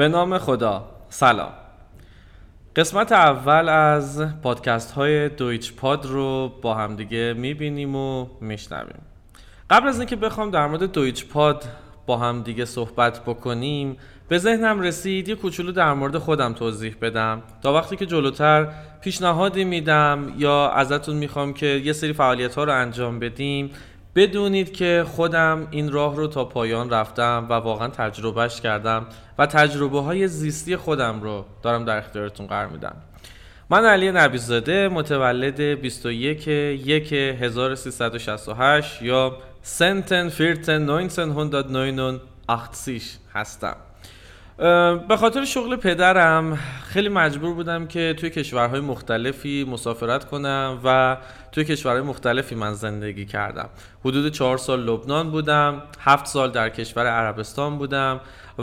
به نام خدا. سلام. قسمت اول از پادکست های دویچ پاد رو با همدیگه می‌بینیم و میشنویم. قبل از اینکه بخوام در مورد دویچ پاد با هم دیگه صحبت بکنیم به ذهنم رسید یه کوچولو در مورد خودم توضیح بدم. تا وقتی که جلوتر پیشنهادی میدم یا ازتون می‌خوام که یه سری فعالیت ها رو انجام بدیم بدونید که خودم این راه رو تا پایان رفتم و واقعا تجربهش کردم و تجربه های زیستی خودم رو دارم در اختیارتون قرار میدم. من علی نبیزاده متولد 21 1 1368 یا سنتن فیرتن 1989 هستم. به خاطر شغل پدرم خیلی مجبور بودم که توی کشورهای مختلفی مسافرت کنم و توی کشورهای مختلفی من زندگی کردم. حدود چهار سال لبنان بودم هفت سال در کشور عربستان بودم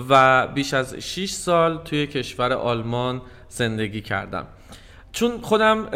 و بیش از 6 سال توی کشور آلمان زندگی کردم. چون خودم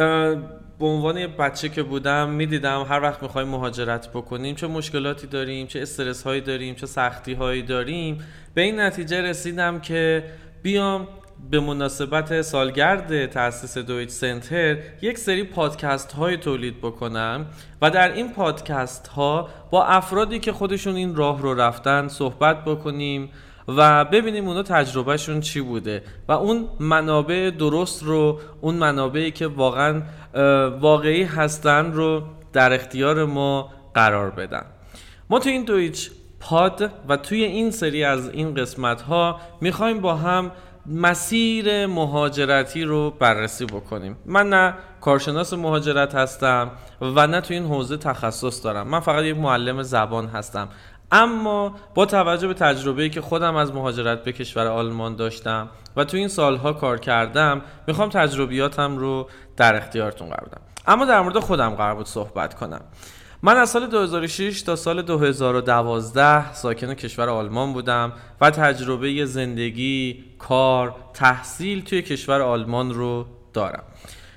به عنوان یه بچه که بودم می‌دیدم هر وقت می‌خوایم مهاجرت بکنیم چه مشکلاتی داریم چه استرس هایی داریم چه سختی هایی داریم. به این نتیجه رسیدم که بیام به مناسبت سالگرد تاسیس دویچ سنتر یک سری پادکست های تولید بکنم و در این پادکست ها با افرادی که خودشون این راه رو رفتن صحبت بکنیم و ببینیم اونا تجربهشون چی بوده. و اون منابع درست رو اون منابعی که واقعا واقعی هستن رو در اختیار ما قرار بدن. ما تو این دویچ پاد و توی این سری از این قسمت ها می‌خوایم با هم مسیر مهاجرتی رو بررسی بکنیم. من نه کارشناس مهاجرت هستم و نه تو این حوزه تخصص دارم. من فقط یک معلم زبان هستم. اما با توجه به تجربه‌ای که خودم از مهاجرت به کشور آلمان داشتم و تو این سالها کار کردم می‌خوام تجربیاتم رو در اختیارتون قرار بدم اما در مورد خودم قرار بود صحبت کنم. من از سال 2006 تا سال 2012 ساکن کشور آلمان بودم و تجربه زندگی، کار، تحصیل توی کشور آلمان رو دارم.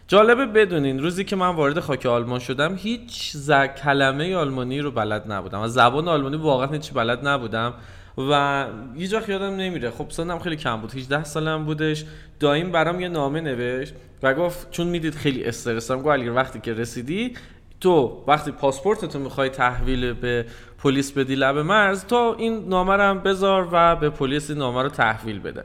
جالبه بدونین روزی که من وارد خاک آلمان شدم هیچ ز... کلمه آلمانی رو بلد نبودم. و زبان آلمانی واقعا هیچ بلد نبودم و یه جا یادم نمیره. خب سنم خیلی کم بود 18 سالم بودش. دایم برام یه نامه نوشت. و گفت چون می‌دید خیلی استرسم گفت علی وقتی که رسیدی تو وقتی پاسپورت تو می‌خوای تحویل به پلیس بدی لب مرز تو این نامه رو بذار و به پلیس این نامه رو تحویل بده.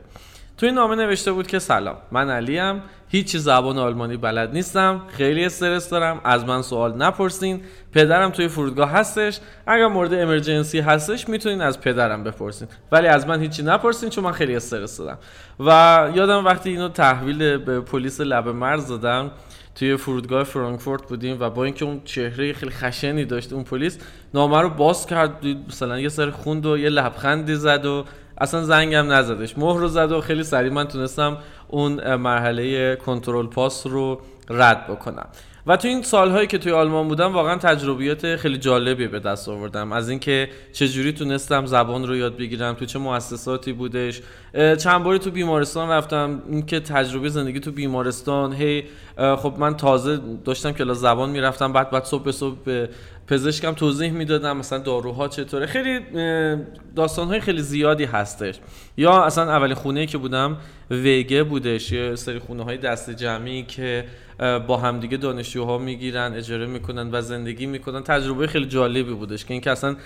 تو این نامه نوشته بود که سلام من علیم هیچ زبان آلمانی بلد نیستم خیلی استرس دارم از من سوال نپرسین. پدرم توی فرودگاه هستش اگر مورد امرجنسی هستش می‌تونین از پدرم بپرسین. ولی از من هیچی نپرسین چون من خیلی استرس دارم. و یادم وقتی اینو تحویل به پلیس لب مرز دادم توی فرودگاه فرانکفورت بودیم و با اینکه اون چهره خیلی خشنی داشت اون پلیس نامه رو باز کرد مثلا یه سر خوند و یه لبخندی زد و اصلا زنگم نزدش. مهر رو زد و خیلی سریع من تونستم اون مرحله کنترل پاس رو رد بکنم. و تو این سالهایی که توی آلمان بودم واقعا تجربیات خیلی جالبی به دست آوردم. از اینکه چجوری تونستم زبان رو یاد بگیرم تو چه مؤسساتی بودش. چند باری تو بیمارستان رفتم. اینکه تجربه زندگی تو بیمارستان هی خب من تازه داشتم که زبان می‌رفتم بعد بعد صبح به صبح به پزشکم توضیح می‌دادم مثلا داروها چطوره. خیلی داستانهای خیلی زیادی هستش. یا اصلا اولین خونه که بودم وگه بودش یه سری خونه های دست جمعی که با همدیگه دانشجوها می‌گیرن اجاره می‌کنن و زندگی می‌کنن. تجربه خیلی جالبی بودش که اینکه اصلا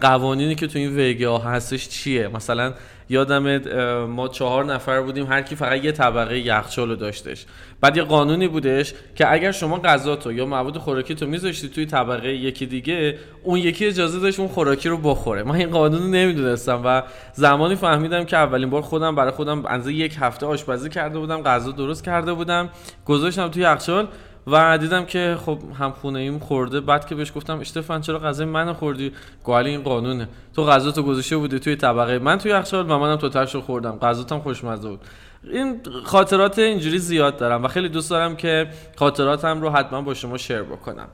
قوانینی که تو این وگه ها هستش چیه؟ مثلا یادم ما چهار نفر بودیم هر کی فقط یه طبقه یخچال رو داشتش. بعد یه قانونی بودش که اگر شما غذا تو یا مواد خوراکی تو میذاشتی توی طبقه یکی دیگه اون یکی اجازه داشت اون خوراکی رو بخوره. من این قانون رو نمی‌دونستم و زمانی فهمیدم که اولین بار خودم برای خودم اندازه یک هفته آشپزی کرده بودم غذا درست کرده بودم گذاشتم توی یخچال. و دیدم که خب هم خونه ایم خورده. بعد که بهش گفتم اشتفان چرا غذای من خوردی؟ گوالی این قانونه. تو غذا تو گذاشته بودی توی طبقه من توی یخچال و منم تو تاشو خوردم. غذاتم خوشمزه بود. این خاطرات اینجوری زیاد دارم و خیلی دوست دارم که خاطراتم رو حتما با شما شیر بکنم.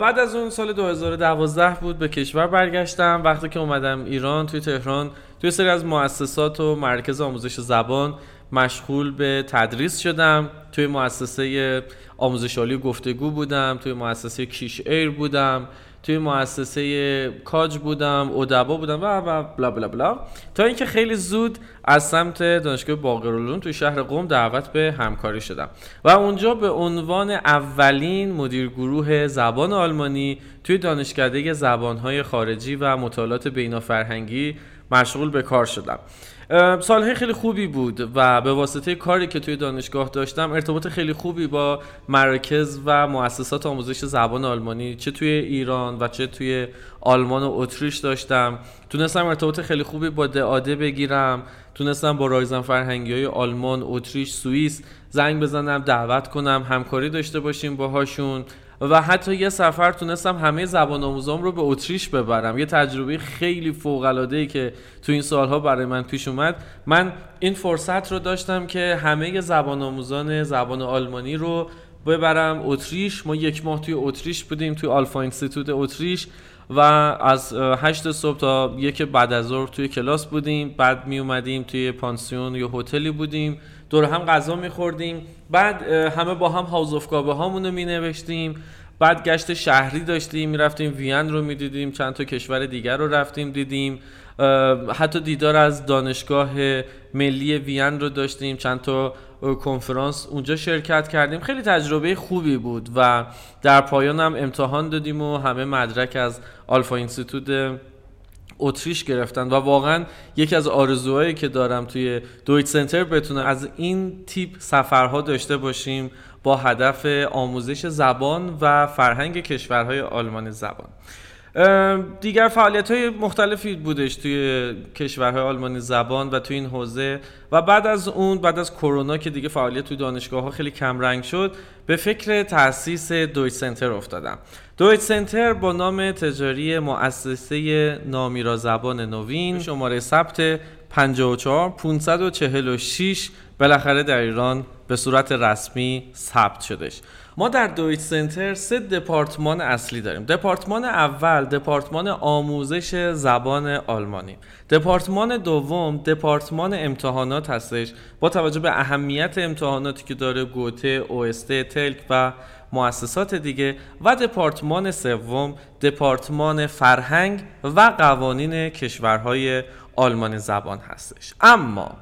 بعد از اون سال 2012 بود به کشور برگشتم. وقتی که اومدم ایران توی تهران توی سری از مؤسسات و مرکز آموزش زبان مشغول به تدریس شدم. توی مؤسسه آموزش عالی گفتگو بودم توی مؤسسه کیش ایر بودم توی مؤسسه کاج بودم ادبا بودم و و بلا بلا بلا. تا اینکه خیلی زود از سمت دانشگاه باقرالعلوم توی شهر قم دعوت به همکاری شدم. و اونجا به عنوان اولین مدیر گروه زبان آلمانی توی دانشکده زبانهای خارجی و مطالعات بینافرهنگی مشغول به کار شدم. سالهای خیلی خوبی بود و به واسطه کاری که توی دانشگاه داشتم ارتباط خیلی خوبی با مراکز و مؤسسات آموزش زبان آلمانی چه توی ایران و چه توی آلمان و اتریش داشتم. تونستم ارتباط خیلی خوبی با دعاده بگیرم تونستم با رایزن فرهنگی های آلمان، اتریش، سوئیس زنگ بزنم دعوت کنم همکاری داشته باشیم باهاشون. و حتی یه سفر تونستم همه زبان آموزام رو به اتریش ببرم. یه تجربه خیلی فوق العاده ای که تو این سالها برای من پیش اومد. من این فرصت رو داشتم که همه زبان آموزان زبان آلمانی رو ببرم. اتریش ما یک ماه توی اتریش بودیم توی آلفا اینستیتوت اتریش و از هشت صبح تا یک بعد از ظهر توی کلاس بودیم. بعد می اومدیم توی پانسیون یا هتلی بودیم. دور هم غذا میخوردیم. بعد همه با هم Hausaufgabe هامون رو می نوشتیم بعد گشت شهری داشتیم می‌رفتیم وین رو می‌دیدیم چند تا کشور دیگر رو رفتیم دیدیم. حتی دیدار از دانشگاه ملی وین رو داشتیم چند تا کنفرانس اونجا شرکت کردیم. خیلی تجربه خوبی بود و در پایان هم امتحان دادیم و همه مدرک از آلفا اینستیتوت اتریش گرفتن و واقعا یکی از آرزوهایی که دارم توی دویت سنتر بتونم از این تیپ سفرها داشته باشیم با هدف آموزش زبان و فرهنگ کشورهای آلمان زبان. دیگر فعالیت های مختلفی بودش توی کشورهای آلمانی زبان و توی این حوزه. و بعد از اون بعد از کرونا که دیگه فعالیت توی دانشگاه ها خیلی کم رنگ شد به فکر تاسیس دویت سنتر افتادم. دویت سنتر با نام تجاری مؤسسه نامیرا زبان نوین شماره ثبت 54 546 بالاخره در ایران به صورت رسمی ثبت شدش. ما در دویت سنتر سه دپارتمان اصلی داریم. دپارتمان اول دپارتمان آموزش زبان آلمانی. دپارتمان دوم دپارتمان امتحانات هستش. با توجه به اهمیت امتحاناتی که داره گوته، اوسته، تلک و مؤسسات دیگه. و دپارتمان سوم دپارتمان فرهنگ و قوانین کشورهای آلمان زبان هستش. اما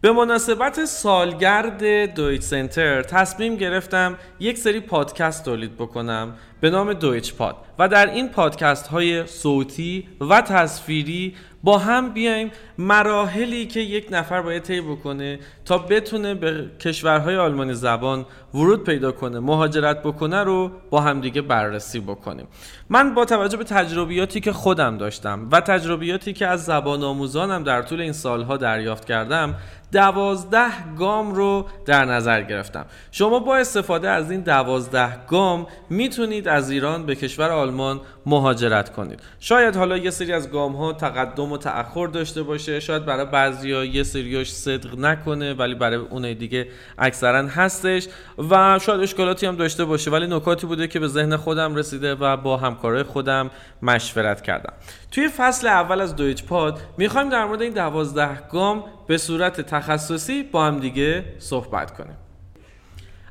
به مناسبت سالگرد دویچ سنتر تصمیم گرفتم یک سری پادکست تولید بکنم به نام دویچ پاد. و در این پادکست های صوتی و تصویری با هم بیایم مراحلی که یک نفر باید طی بکنه تا بتونه به کشورهای آلمانی زبان ورود پیدا کنه مهاجرت بکنه رو با همدیگه بررسی بکنیم. من با توجه به تجربیاتی که خودم داشتم و تجربیاتی که از زبان آموزانم در طول این سالها دریافت کردم دوازده گام رو در نظر گرفتم. شما با استفاده از این دوازده گام می‌تونید از ایران به کشور آلمان مهاجرت کنید. شاید حالا یه سری از گام ها تقدم و تأخر داشته باشه شاید برای بعضیا یه سریاش صدق نکنه ولی برای اونای دیگه اکثرا هستش و شاید اشکالاتی هم داشته باشه ولی نکاتی بوده که به ذهن خودم رسیده و با همکارای خودم مشورت کردم. توی فصل اول از دویچ پاد می‌خوایم در مورد این دوازده گام به صورت تخصصی با هم دیگه صحبت کنیم.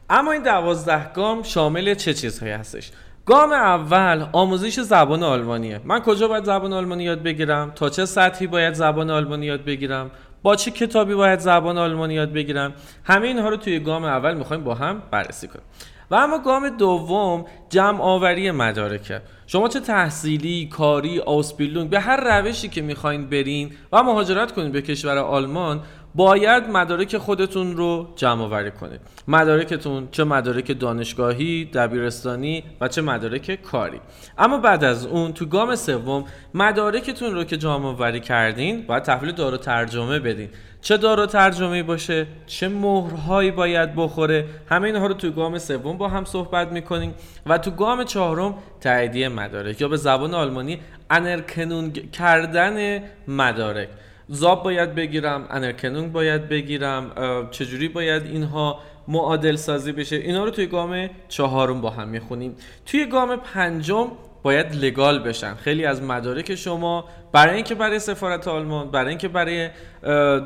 اما این دوازده گام شامل چه چیزهایی هستش؟ گام اول آموزش زبان آلمانیه. من کجا باید زبان آلمانی یاد بگیرم؟ تا چه سطحی باید زبان آلمانی یاد بگیرم؟ با چه کتابی باید زبان آلمانی یاد بگیرم؟ همه اینها رو توی گام اول می‌خوایم با هم بررسی کنیم. و اما گام دوم جمع آوری مدارکه. شما چه تحصیلی، کاری، آسپیلونگ به هر روشی که می‌خواین برین و مهاجرت کنید به کشور آلمان باید مدارک خودتون رو جمع آوری کنید. مدارکتون چه مدارک دانشگاهی دبیرستانی و چه مدارک کاری. اما بعد از اون تو گام سوم مدارکتون رو که جمع آوری کردین باید تحویل دارو ترجمه بدین. چه دارو ترجمه باشه؟ چه مهرهایی باید بخوره؟ همه اینها رو تو گام سوم با هم صحبت می‌کنیم و تو گام چهارم تاییدیه مدارک یا به زبان آلمانی انرکنونگ کردن مدارک. زاب باید بگیرم انرکنونگ باید بگیرم چجوری باید اینها معادل سازی بشه؟ اینا رو توی گام چهارم با هم می‌خونیم. توی گام پنجم باید لگال بشن. خیلی از مدارک شما برای اینکه برای سفارت آلمان برای اینکه برای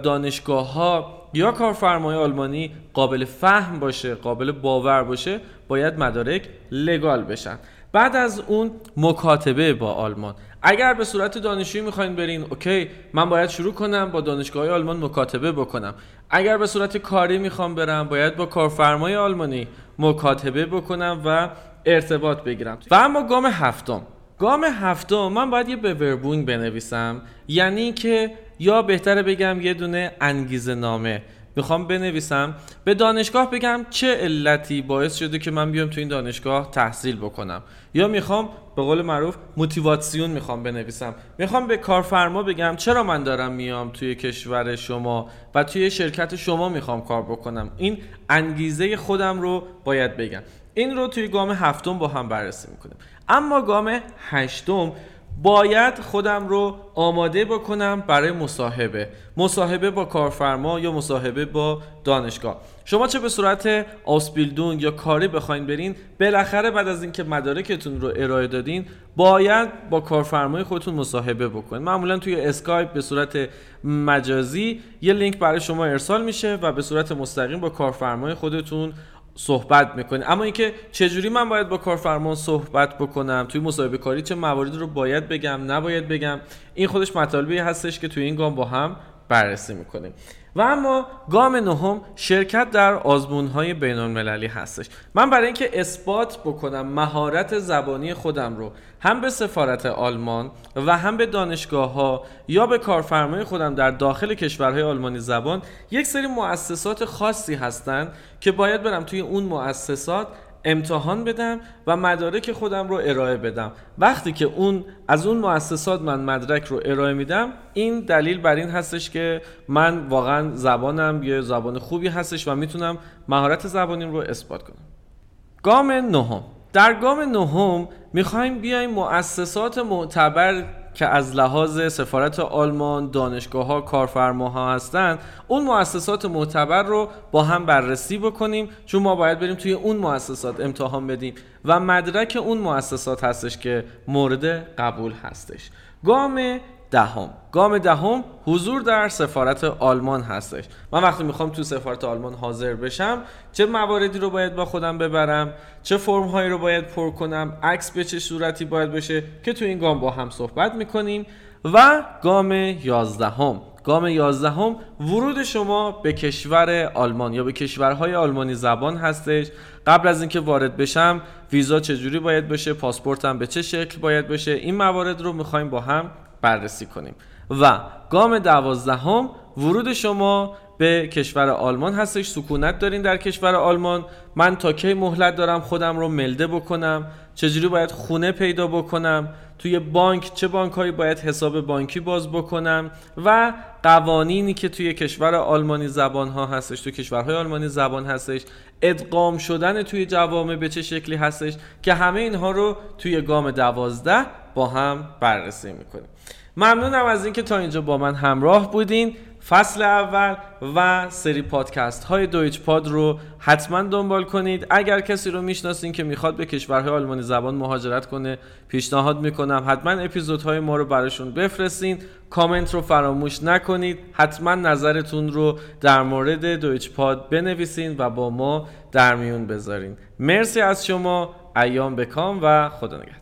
دانشگاه ها یا کارفرمای آلمانی قابل فهم باشه قابل باور باشه باید مدارک لگال بشن. بعد از اون مکاتبه با آلمان. اگر به صورت دانشجویی می‌خواین برین اوکی من باید شروع کنم با دانشگاه آلمان مکاتبه بکنم. اگر به صورت کاری می‌خوام برم باید با کارفرمای آلمانی مکاتبه بکنم و ارتباط بگیرم. و اما گام هفتم. گام هفتم من باید یه بوربونگ بنویسم یعنی که یا بهتره بگم یه دونه انگیزه نامه می‌خوام بنویسم. به دانشگاه بگم چه علتی باعث شده که من بیام تو این دانشگاه تحصیل بکنم. یا می‌خوام به قول معروف موتیواسیون می‌خوام بنویسم. می‌خوام به کارفرما بگم چرا من دارم میام توی کشور شما و توی شرکت شما می‌خوام کار بکنم. این انگیزه خودم رو باید بگم. این رو توی گام هفتم با هم بررسی می‌کنیم. اما گام هشتم باید خودم رو آماده بکنم برای مصاحبه. مصاحبه با کارفرما یا مصاحبه با دانشگاه. شما چه به صورت آسپیلدون یا کاری بخواین برین بالاخره بعد از اینکه مدارکتون رو ارائه دادین باید با کارفرمای خودتون مصاحبه بکنید معمولا توی اسکایپ به صورت مجازی یه لینک برای شما ارسال میشه و به صورت مستقیم با کارفرمای خودتون صحبت می‌کنه اما اینکه چجوری من باید با کارفرما صحبت بکنم؟ توی مصاحبه کاری چه مواردی رو باید بگم نباید بگم؟ این خودش مطالبی هستش که توی این گام با هم بررسی می‌کنیم. و اما گام نهم شرکت در آزمون های بین المللی هستش. من برای اینکه اثبات بکنم مهارت زبانی خودم رو هم به سفارت آلمان و هم به دانشگاه ها یا به کارفرمای خودم در داخل کشورهای آلمانی زبان یک سری مؤسسات خاصی هستند که باید برم توی اون مؤسسات امتحان بدم و مدارک خودم رو ارائه بدم. وقتی که اون از اون مؤسسات من مدرک رو ارائه میدم این دلیل بر این هستش که من واقعا زبانم یه زبان خوبی هستش و می‌تونم مهارت زبانیم رو اثبات کنم. گام نهم. در گام نهم می‌خوایم بیایم مؤسسات معتبر که از لحاظ سفارت آلمان دانشگاه ها کارفرماها هستند اون مؤسسات معتبر رو با هم بررسی بکنیم چون ما باید بریم توی اون مؤسسات امتحان بدیم. و مدرک اون مؤسسات هستش که مورد قبول هستش. گام دهم. گام دهم حضور در سفارت آلمان هستش. من وقتی می‌خوام تو سفارت آلمان حاضر بشم چه مواردی رو باید با خودم ببرم؟ چه فرم هایی رو باید پر کنم؟ عکس به چه صورتی باید بشه؟ که تو این گام با هم صحبت می‌کنیم. و گام یازدهم. گام یازدهم ورود شما به کشور آلمان یا به کشورهای آلمانی زبان هستش. قبل از اینکه وارد بشم ویزا چجوری باید بشه؟ پاسپورتم به چه شکل باید بشه؟ این موارد رو می‌خوایم با هم بررسی کنیم. و گام دوازدهم ورود شما به کشور آلمان هستش. سکونت دارین در کشور آلمان. من تا کی مهلت دارم خودم رو ملده بکنم. چجوری باید خونه پیدا بکنم؟ توی بانک چه بانک هایی باید حساب بانکی باز بکنم؟ و قوانینی که توی کشور آلمانی زبان ها هستش توی کشورهای آلمانی زبان هستش ادغام شدن توی جوامع به چه شکلی هستش که همه اینها رو توی گام دوازده با هم بررسی می‌کنیم. ممنونم از اینکه تا اینجا با من همراه بودین. فصل اول و سری پادکست های دویچ پاد رو حتما دنبال کنید. اگر کسی رو می‌شناسین که می‌خواد به کشورهای آلمانی زبان مهاجرت کنه پیشنهاد می‌کنم حتما اپیزودهای ما رو براشون بفرستین. کامنت رو فراموش نکنید. حتما نظرتون رو در مورد دویچ پاد بنویسین و با ما در میون بذارین. مرسی از شما. ایام بکام و خدا نگهدار.